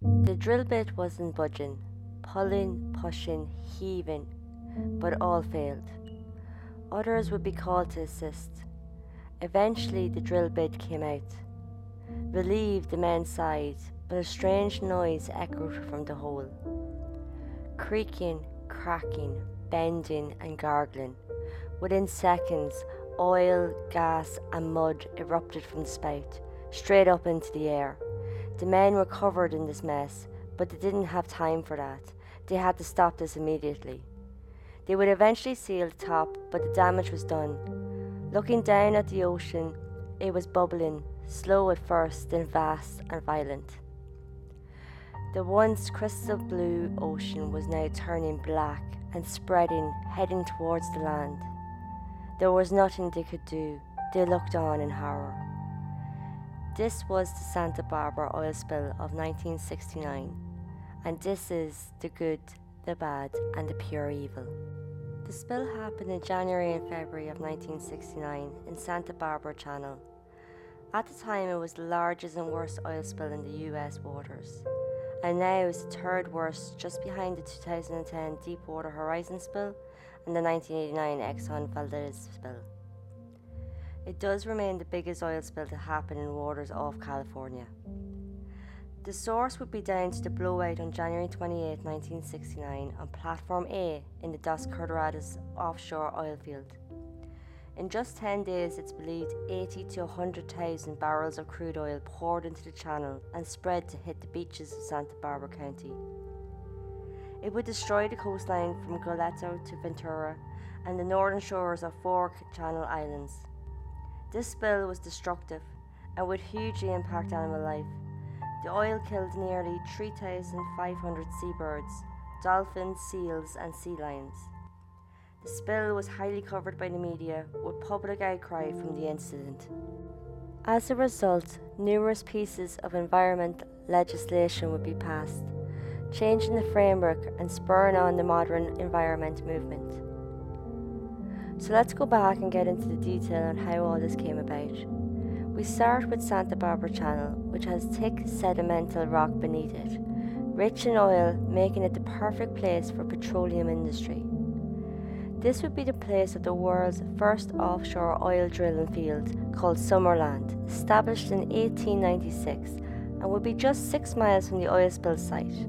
The drill bit wasn't budging, pulling, pushing, heaving, but all failed. Others would be called to assist. Eventually, the drill bit came out. Relieved, the men sighed, but a strange noise echoed from the hole. Creaking, cracking, bending, and gargling. Within seconds, oil, gas, and mud erupted from the spout, straight up into the air. The men were covered in this mess, but they didn't have time for that. They had to stop this immediately. They would eventually seal the top, but the damage was done. Looking down at the ocean, it was bubbling, slow at first, then vast and violent. The once crystal blue ocean was now turning black and spreading, heading towards the land. There was nothing they could do. They looked on in horror. This was the Santa Barbara oil spill of 1969, and this is the good, the bad, and the pure evil. The spill happened in January and February of 1969 in Santa Barbara Channel. At the time, it was the largest and worst oil spill in the US waters, and now it's the third worst, just behind the 2010 Deepwater Horizon spill and the 1989 Exxon Valdez spill. It does remain the biggest oil spill to happen in waters off California. The source would be down to the blowout on January 28, 1969, on Platform A in the Dos Cordilleras offshore oil field. In just 10 days, it's believed 80 to 100,000 barrels of crude oil poured into the channel and spread to hit the beaches of Santa Barbara County. It would destroy the coastline from Goleta to Ventura and the northern shores of four Channel Islands. This spill was destructive and would hugely impact animal life. The oil killed nearly 3,500 seabirds, dolphins, seals, and sea lions. The spill was highly covered by the media, with public outcry from the incident. As a result, numerous pieces of environment legislation would be passed, changing the framework and spurring on the modern environment movement. So let's go back and get into the detail on how all this came about. We start with Santa Barbara Channel, which has thick sedimental rock beneath it, rich in oil, making it the perfect place for petroleum industry. This would be the place of the world's first offshore oil drilling field called Summerland, established in 1896 and would be just six miles from the oil spill site.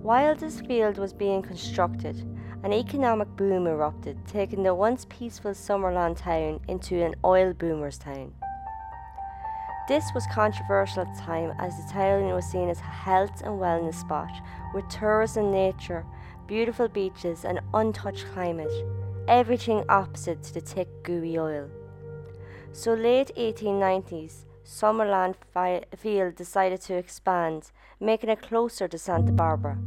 While this field was being constructed, an economic boom erupted, taking the once peaceful Summerland town into an oil boomer's town. This was controversial at the time as the town was seen as a health and wellness spot with tourism nature, beautiful beaches, and untouched climate, everything opposite to the thick, gooey oil. So, late 1890s, Summerland Field decided to expand, making it closer to Santa Barbara.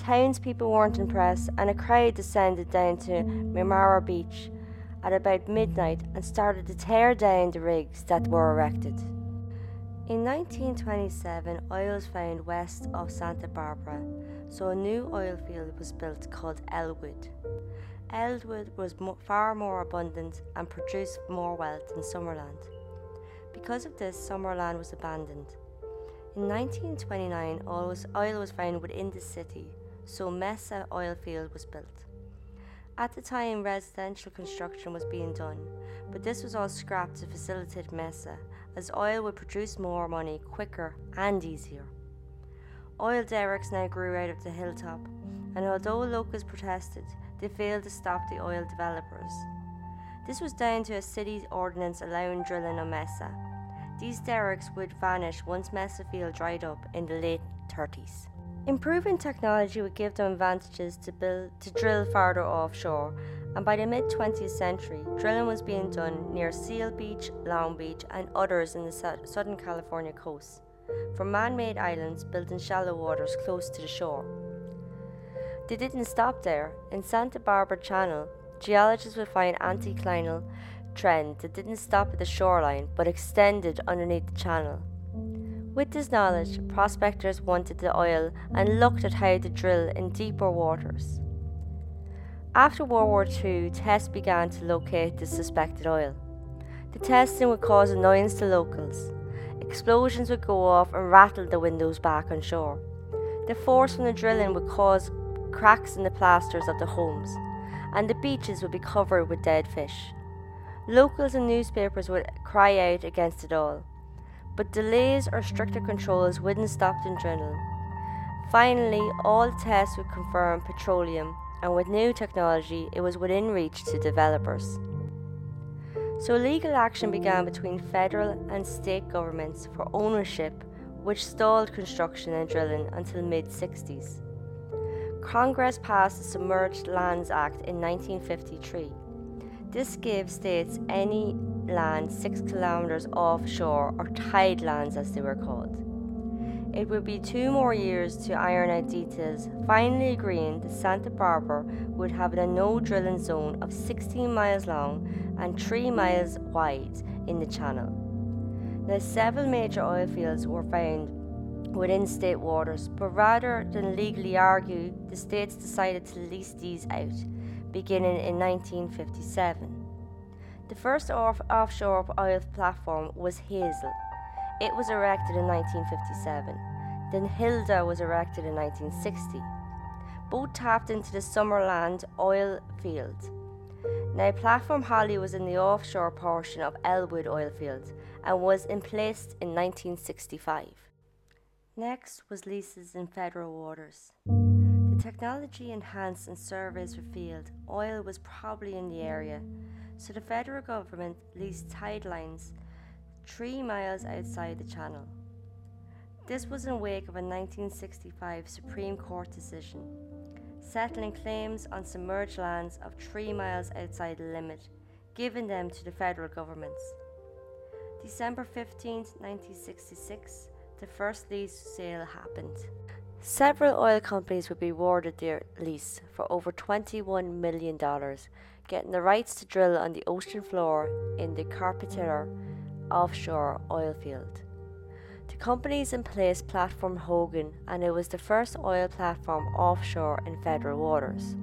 Townspeople weren't impressed, and a crowd descended down to Miramar Beach at about midnight and started to tear down the rigs that were erected. In 1927, oil was found west of Santa Barbara, so a new oil field was built called Ellwood. Ellwood was mo- far more abundant and produced more wealth than Summerland. Because of this, Summerland was abandoned. In 1929, oil was, oil was found within the city, so Mesa oil field was built. At the time, residential construction was being done, but this was all scrapped to facilitate Mesa, as oil would produce more money quicker and easier. Oil derricks now grew out of the hilltop, and although locals protested, they failed to stop the oil developers. This was down to a city ordinance allowing drilling on Mesa. These derricks would vanish once Mesa Field dried up in the late 30s. Improving technology would give them advantages to build to drill farther offshore, and by the mid 20th century, drilling was being done near Seal Beach, Long Beach, and others in the Southern California coast, from man-made islands built in shallow waters close to the shore. They didn't stop there. In Santa Barbara Channel, geologists would find anticlinal trend that didn't stop at the shoreline but extended underneath the channel. With this knowledge, prospectors wanted the oil and looked at how to drill in deeper waters. After World War II, tests began to locate the suspected oil. The testing would cause annoyance to locals. Explosions would go off and rattle the windows back on shore. The force from the drilling would cause cracks in the plasters of the homes, and the beaches would be covered with dead fish. Locals and newspapers would cry out against it all, but delays or stricter controls wouldn't stop the drilling. Finally, all tests would confirm petroleum, and with new technology, it was within reach to developers. So legal action began between federal and state governments for ownership, which stalled construction and drilling until mid 60s. Congress passed the Submerged Lands Act in 1953. This gave states any land 6 kilometres offshore, or tidelands as they were called. It would be two more years to iron out details, finally agreeing that Santa Barbara would have a no drilling zone of 16 miles long and 3 miles wide in the channel. Now, several major oil fields were found within state waters, but rather than legally argue, the states decided to lease these out, beginning in 1957. The first off- offshore oil platform was Hazel. It was erected in 1957. Then Hilda was erected in 1960. Both tapped into the Summerland oil field. Now, Platform Holly was in the offshore portion of Ellwood oilfield and was emplaced in 1965. Next was leases in federal waters. The technology enhanced and surveys revealed oil was probably in the area, so the federal government leased tide lines three miles outside the channel. This was in wake of a 1965 Supreme Court decision settling claims on submerged lands of three miles outside the limit given them to the federal governments. December 15, 1966, the first lease sale happened. Several oil companies would be awarded their lease for over $21 million, getting the rights to drill on the ocean floor in the Carpinteria offshore oil field. The companies in place platform Hogan, and it was the first oil platform offshore in federal waters.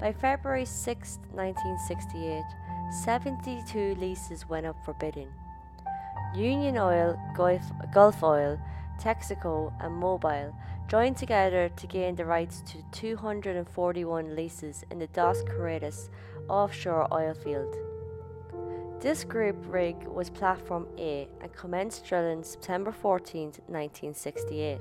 By February 6, 1968, 72 leases went up for bidding. Union Oil, Gulf, Gulf Oil, Texaco, and Mobil joined together to gain the rights to 241 leases in the Dos Corrientes offshore oil field. This group rig was Platform A and commenced drilling September 14, 1968.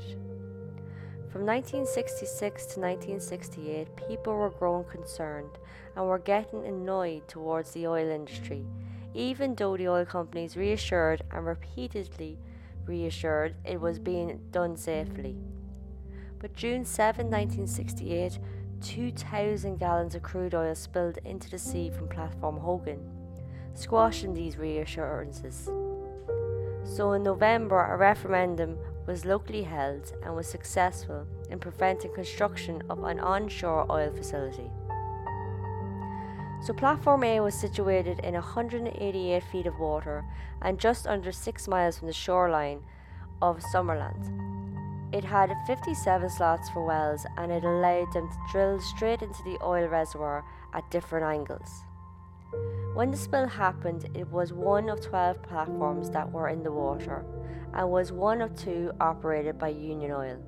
From 1966 to 1968, people were growing concerned and were getting annoyed towards the oil industry, even though the oil companies reassured and repeatedly reassured it was being done safely. But June 7, 1968, 2,000 gallons of crude oil spilled into the sea from Platform Hogan squashing these reassurances. So in November, a referendum was locally held and was successful in preventing construction of an onshore oil facility. So Platform A was situated in 188 feet of water and just under 6 miles from the shoreline of Summerland. It had 57 slots for wells and it allowed them to drill straight into the oil reservoir at different angles. When the spill happened, it was one of 12 platforms that were in the water and was one of two operated by Union Oil.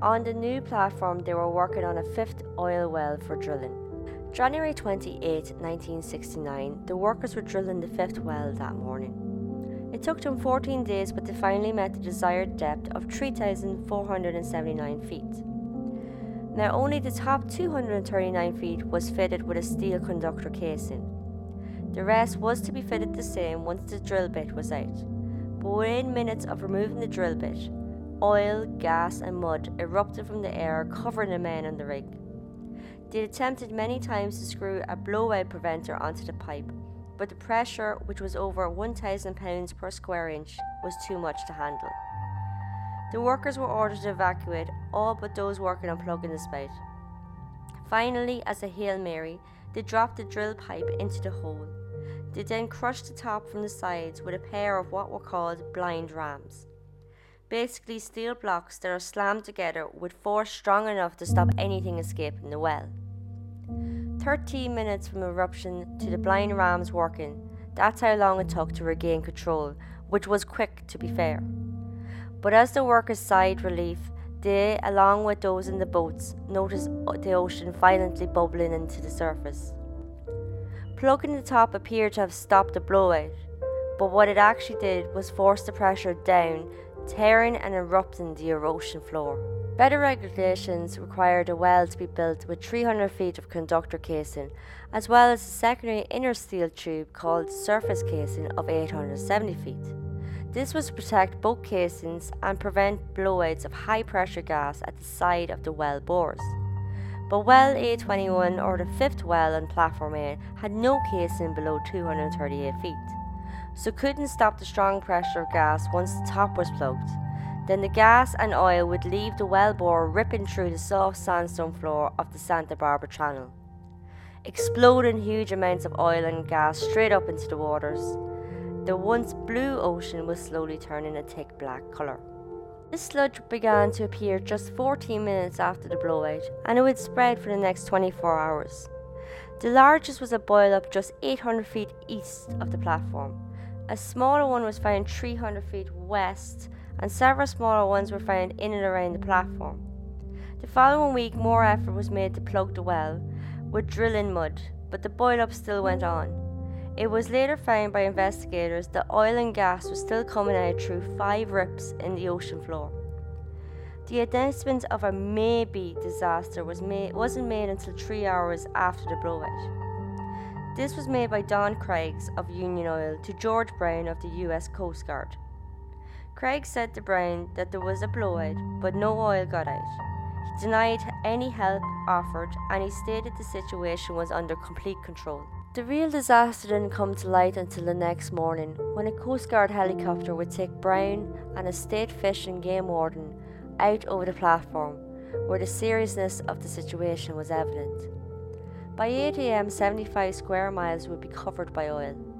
On the new platform, they were working on a fifth oil well for drilling. January 28, 1969, the workers were drilling the fifth well that morning. It took them 14 days, but they finally met the desired depth of 3,479 feet. Now, only the top 239 feet was fitted with a steel conductor casing. The rest was to be fitted the same once the drill bit was out. But within minutes of removing the drill bit, oil, gas, and mud erupted from the air, covering the men on the rig. They attempted many times to screw a blowout preventer onto the pipe, but the pressure, which was over 1,000 pounds per square inch, was too much to handle. The workers were ordered to evacuate, all but those working on plugging the spout. Finally, as a Hail Mary, they dropped the drill pipe into the hole. They then crushed the top from the sides with a pair of what were called blind rams. Basically, steel blocks that are slammed together with force strong enough to stop anything escaping the well. 13 minutes from eruption to the blind rams working, that's how long it took to regain control which was quick to be fair. But as the workers sighed relief, they, along with those in the boats, noticed the ocean violently bubbling into the surface. Plugging the top appeared to have stopped the blowout, but what it actually did was force the pressure down, tearing and erupting the ocean floor. Better regulations required a well to be built with 300 feet of conductor casing, as well as a secondary inner steel tube called surface casing of 870 feet. This was to protect both casings and prevent blowouts of high pressure gas at the side of the well bores. But well A21 or the fifth well on platform A had no casing below 238 feet so couldn't stop the strong pressure of gas once the top was plugged. Then the gas and oil would leave the well bore ripping through the soft sandstone floor of the Santa Barbara Channel, exploding huge amounts of oil and gas straight up into the waters. The once blue ocean was slowly turning a thick black colour. This sludge began to appear just 14 minutes after the blowout, and it would spread for the next 24 hours. The largest was a boil up just 800 feet east of the platform, a smaller one was found 300 feet west, and several smaller ones were found in and around the platform. The following week, more effort was made to plug the well with drilling mud, but the boil up still went on. It was later found by investigators that oil and gas was still coming out through five rips in the ocean floor. The announcement of a maybe disaster was made, wasn't made until three hours after the blowout. This was made by Don Craggs of Union Oil to George Brown of the US Coast Guard. Craig said to Brown that there was a blowout, but no oil got out. He denied any help offered and he stated the situation was under complete control. The real disaster didn't come to light until the next morning when a Coast Guard helicopter would take Brown and a state fish and game warden out over the platform where the seriousness of the situation was evident. By 8 am, 75 square miles would be covered by oil.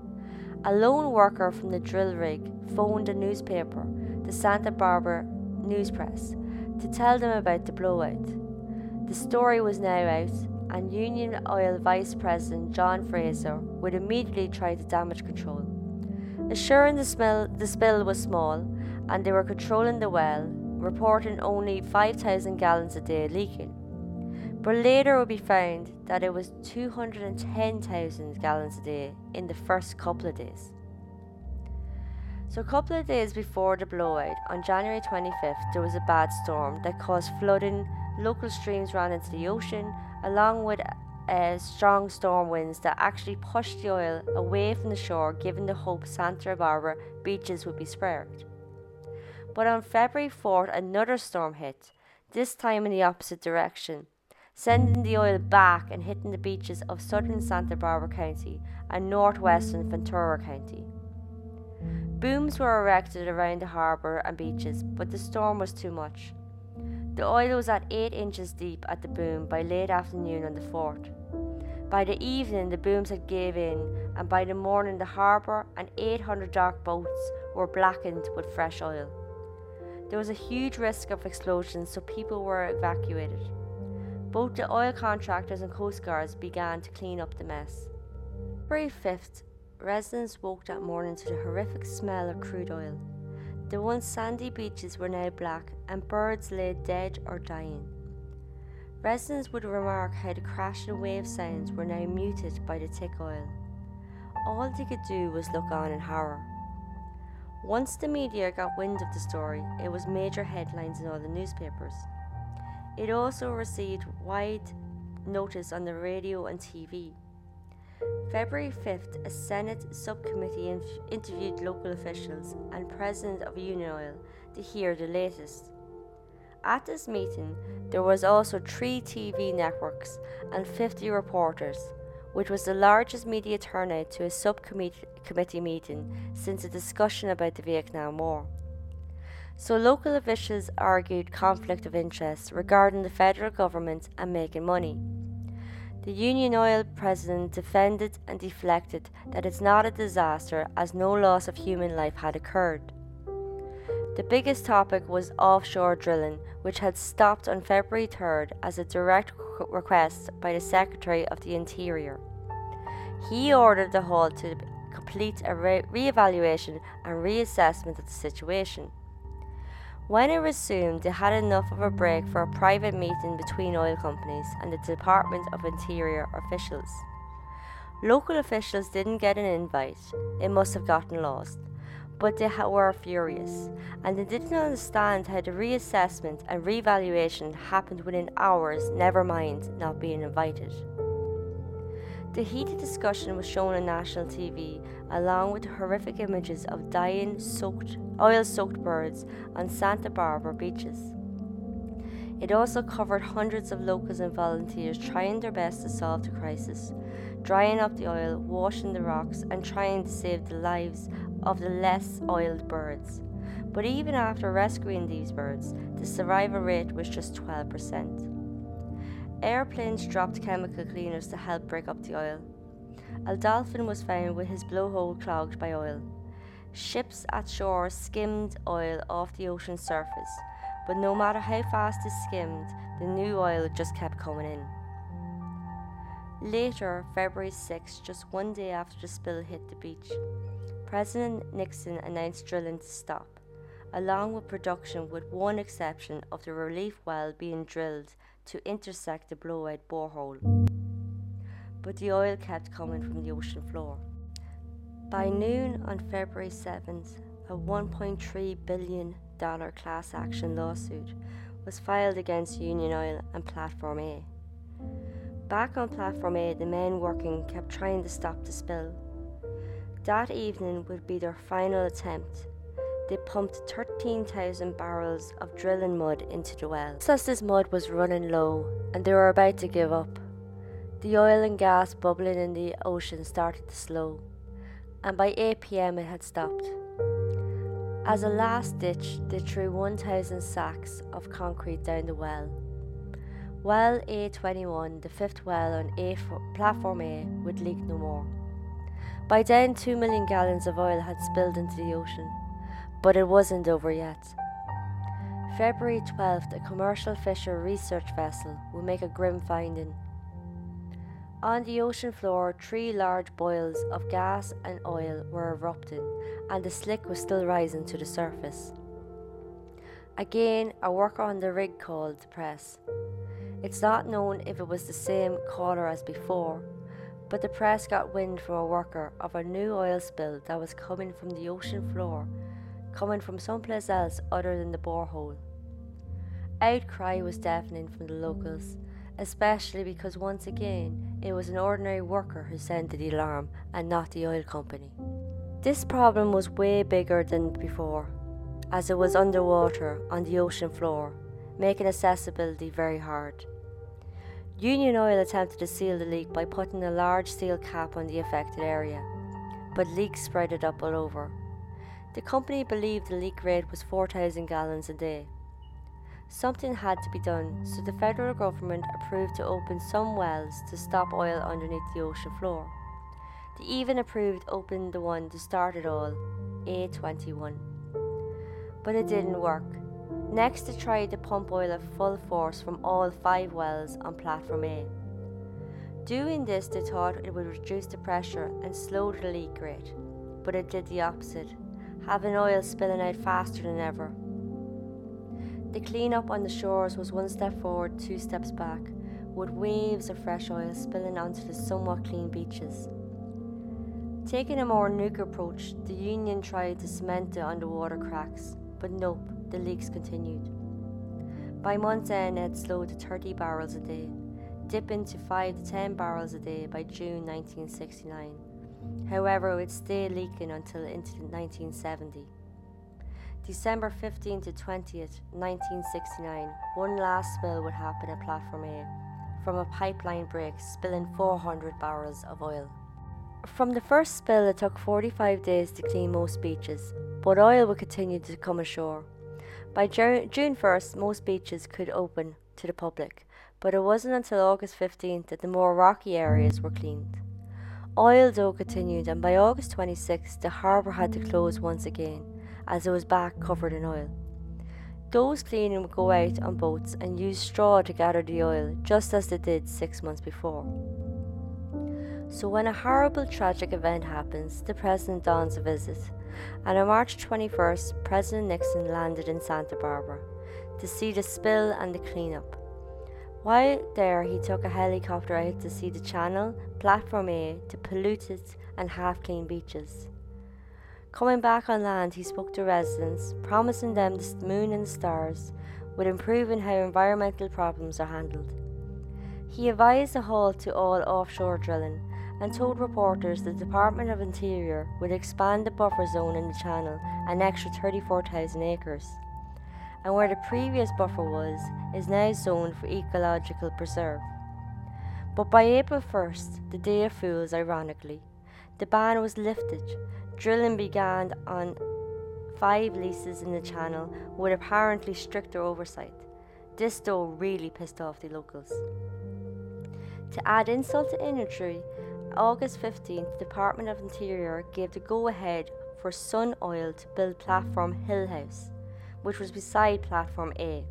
A lone worker from the drill rig phoned a newspaper, the Santa Barbara News Press, to tell them about the blowout. The story was now out, and Union Oil Vice President John Fraser would immediately try to damage control. Assuring the, smell, the spill was small and they were controlling the well, reporting only 5,000 gallons a day leaking. But later it would be found that it was 210,000 gallons a day in the first couple of days. So, a couple of days before the blowout, on January 25th, there was a bad storm that caused flooding. Local streams ran into the ocean, along with uh, strong storm winds that actually pushed the oil away from the shore, giving the hope Santa Barbara beaches would be spared. But on February 4th, another storm hit, this time in the opposite direction sending the oil back and hitting the beaches of southern Santa Barbara County and northwestern Ventura County. Booms were erected around the harbour and beaches, but the storm was too much. The oil was at 8 inches deep at the boom by late afternoon on the 4th. By the evening, the booms had gave in, and by the morning, the harbour and 800 dock boats were blackened with fresh oil. There was a huge risk of explosions, so people were evacuated. Both the oil contractors and Coast Guards began to clean up the mess. February 5th, residents woke that morning to the horrific smell of crude oil. The once sandy beaches were now black, and birds lay dead or dying. Residents would remark how the crashing wave sounds were now muted by the thick oil. All they could do was look on in horror. Once the media got wind of the story, it was major headlines in all the newspapers. It also received wide notice on the radio and TV. February 5th, a Senate subcommittee inf- interviewed local officials and President of Union Oil to hear the latest. At this meeting, there was also three TV networks and 50 reporters, which was the largest media turnout to a subcommittee meeting since the discussion about the Vietnam War. So local officials argued conflict of interest regarding the federal government and making money. The Union Oil president defended and deflected that it's not a disaster as no loss of human life had occurred. The biggest topic was offshore drilling, which had stopped on February 3rd as a direct request by the Secretary of the Interior. He ordered the halt to complete a re evaluation and reassessment of the situation. When it resumed, they had enough of a break for a private meeting between oil companies and the Department of Interior officials. Local officials didn't get an invite, it must have gotten lost, but they were furious and they didn't understand how the reassessment and revaluation happened within hours, never mind not being invited. The heated discussion was shown on national TV, along with horrific images of dying, soaked, oil soaked birds on Santa Barbara beaches. It also covered hundreds of locals and volunteers trying their best to solve the crisis, drying up the oil, washing the rocks, and trying to save the lives of the less oiled birds. But even after rescuing these birds, the survival rate was just 12%. Airplanes dropped chemical cleaners to help break up the oil. A dolphin was found with his blowhole clogged by oil. Ships at shore skimmed oil off the ocean surface, but no matter how fast it skimmed, the new oil just kept coming in. Later, February 6, just one day after the spill hit the beach, President Nixon announced drilling to stop, along with production, with one exception of the relief well being drilled to intersect the blowout borehole. But the oil kept coming from the ocean floor. By noon on February 7th, a $1.3 billion class action lawsuit was filed against Union Oil and Platform A. Back on Platform A, the men working kept trying to stop the spill. That evening would be their final attempt they pumped 13,000 barrels of drilling mud into the well. Just as this mud was running low and they were about to give up, the oil and gas bubbling in the ocean started to slow, and by 8 pm it had stopped. As a last ditch, they threw 1,000 sacks of concrete down the well. Well A21, the fifth well on A platform A, would leak no more. By then, 2 million gallons of oil had spilled into the ocean but it wasn't over yet. February 12th, a commercial fisher research vessel will make a grim finding. On the ocean floor, three large boils of gas and oil were erupting, and the slick was still rising to the surface. Again, a worker on the rig called the press. It's not known if it was the same caller as before, but the press got wind from a worker of a new oil spill that was coming from the ocean floor coming from someplace else other than the borehole. Outcry was deafening from the locals, especially because once again it was an ordinary worker who sounded the alarm and not the oil company. This problem was way bigger than before, as it was underwater on the ocean floor, making accessibility very hard. Union Oil attempted to seal the leak by putting a large steel cap on the affected area, but leaks spread it up all over the company believed the leak rate was 4,000 gallons a day. Something had to be done, so the federal government approved to open some wells to stop oil underneath the ocean floor. They even approved opening the one to start it all, A21. But it didn't work. Next, they tried to pump oil at full force from all five wells on platform A. Doing this, they thought it would reduce the pressure and slow the leak rate, but it did the opposite having oil spilling out faster than ever. The clean-up on the shores was one step forward, two steps back, with waves of fresh oil spilling onto the somewhat clean beaches. Taking a more nuke approach, the Union tried to cement the underwater cracks, but nope, the leaks continued. By month's end, it slowed to 30 barrels a day, dipping to 5 to 10 barrels a day by June 1969. However, it would stay leaking until into 1970. December 15 to 20th, 1969, one last spill would happen at Platform A from a pipeline break, spilling 400 barrels of oil. From the first spill, it took 45 days to clean most beaches, but oil would continue to come ashore. By June 1st, most beaches could open to the public, but it wasn't until August 15th that the more rocky areas were cleaned. Oil though continued, and by August 26th, the harbour had to close once again, as it was back covered in oil. Those cleaning would go out on boats and use straw to gather the oil, just as they did six months before. So, when a horrible tragic event happens, the president dons a visit, and on March 21st, President Nixon landed in Santa Barbara to see the spill and the cleanup. While there, he took a helicopter out to see the channel, Platform A, the polluted and half clean beaches. Coming back on land, he spoke to residents, promising them the moon and the stars would improve in how environmental problems are handled. He advised a halt to all offshore drilling and told reporters the Department of Interior would expand the buffer zone in the channel an extra 34,000 acres. And where the previous buffer was, is now zoned for ecological preserve. But by April 1st, the Day of Fools, ironically, the ban was lifted. Drilling began on five leases in the channel with apparently stricter oversight. This, though, really pissed off the locals. To add insult to injury, August 15th, the Department of Interior gave the go ahead for Sun Oil to build platform Hillhouse, which was beside platform A.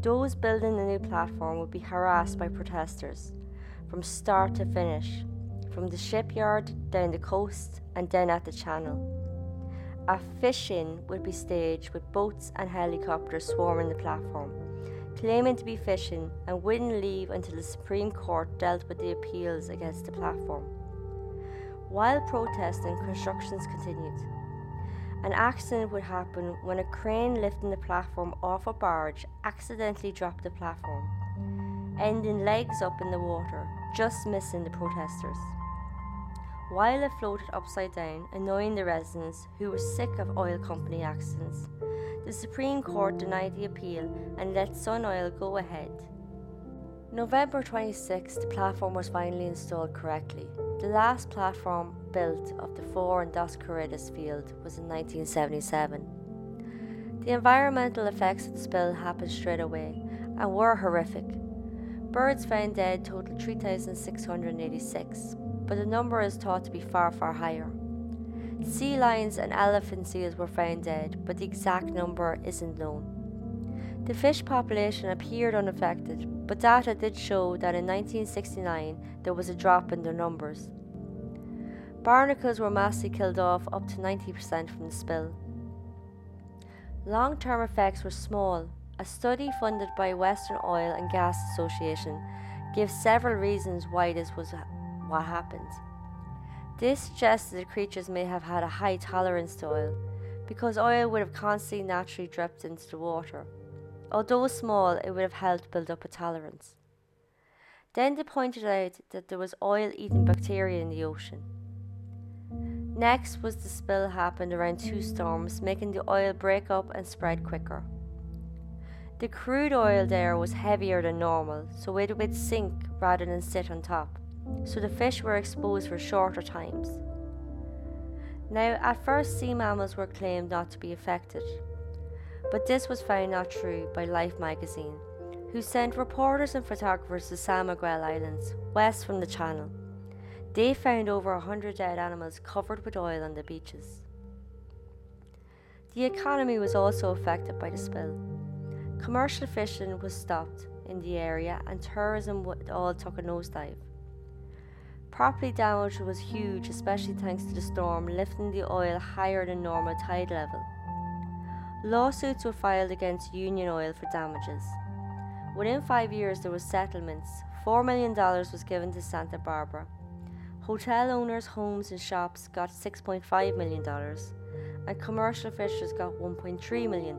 Those building the new platform would be harassed by protesters from start to finish, from the shipyard down the coast and then at the channel. A fish-in would be staged with boats and helicopters swarming the platform claiming to be fishing and wouldn't leave until the Supreme Court dealt with the appeals against the platform. While protesting, constructions continued. An accident would happen when a crane lifting the platform off a barge accidentally dropped the platform, ending legs up in the water, just missing the protesters. While it floated upside down, annoying the residents who were sick of oil company accidents, the Supreme Court denied the appeal and let Sun Oil go ahead. November 26, the platform was finally installed correctly. The last platform built of the four in Dos Cuadras field was in 1977. The environmental effects of the spill happened straight away and were horrific. Birds found dead totaled 3,686, but the number is thought to be far, far higher. Sea lions and elephant seals were found dead, but the exact number isn't known. The fish population appeared unaffected, but data did show that in 1969 there was a drop in their numbers. Barnacles were massively killed off up to 90% from the spill. Long term effects were small. A study funded by Western Oil and Gas Association gives several reasons why this was what happened. This suggests the creatures may have had a high tolerance to oil, because oil would have constantly naturally dripped into the water. Although small, it would have helped build up a tolerance. Then they pointed out that there was oil eating bacteria in the ocean. Next was the spill happened around two storms, making the oil break up and spread quicker. The crude oil there was heavier than normal, so it would sink rather than sit on top so the fish were exposed for shorter times. Now, at first, sea mammals were claimed not to be affected, but this was found not true by Life magazine, who sent reporters and photographers to San Miguel Islands, west from the channel. They found over a hundred dead animals covered with oil on the beaches. The economy was also affected by the spill. Commercial fishing was stopped in the area and tourism all took a nosedive. Property damage was huge, especially thanks to the storm, lifting the oil higher than normal tide level. Lawsuits were filed against Union Oil for damages. Within five years, there were settlements. $4 million was given to Santa Barbara. Hotel owners, homes, and shops got $6.5 million, and commercial fishers got $1.3 million.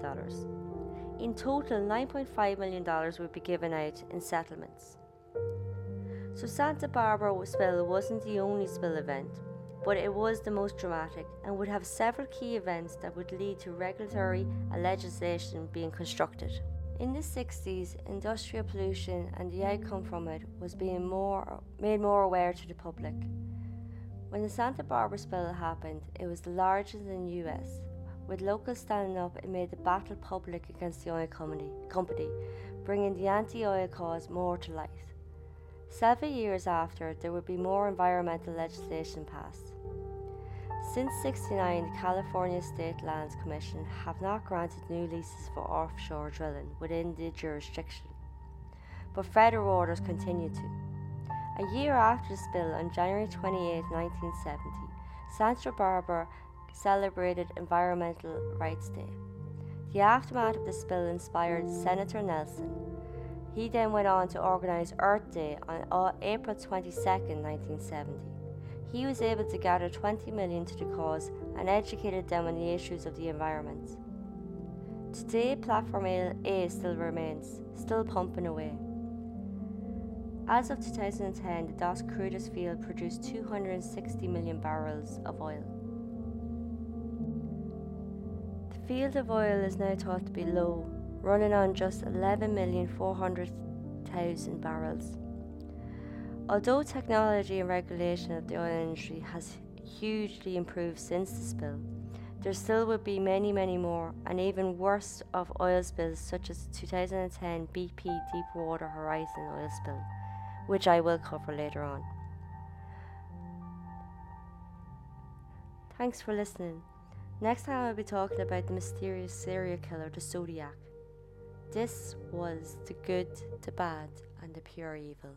In total, $9.5 million would be given out in settlements. So Santa Barbara spill wasn't the only spill event, but it was the most dramatic and would have several key events that would lead to regulatory and legislation being constructed. In the 60s, industrial pollution and the outcome from it was being more, made more aware to the public. When the Santa Barbara spill happened, it was the largest in the US. With locals standing up, it made the battle public against the oil company, company bringing the anti oil cause more to light. Several years after, there would be more environmental legislation passed. Since 69, the California State Lands Commission have not granted new leases for offshore drilling within the jurisdiction, but federal orders continue to. A year after the spill, on January 28, 1970, Santa Barbara celebrated Environmental Rights Day. The aftermath of the spill inspired Senator Nelson. He then went on to organise Earth Day on uh, April 22, 1970. He was able to gather 20 million to the cause and educated them on the issues of the environment. Today, Platform A still remains, still pumping away. As of 2010, the Dos Cuadras field produced 260 million barrels of oil. The field of oil is now thought to be low, running on just 11,400,000 barrels. Although technology and regulation of the oil industry has hugely improved since the spill, there still would be many, many more, and even worse of oil spills such as 2010 BP Deepwater Horizon oil spill, which I will cover later on. Thanks for listening. Next time I'll be talking about the mysterious serial killer, the Zodiac. This was the good, the bad, and the pure evil.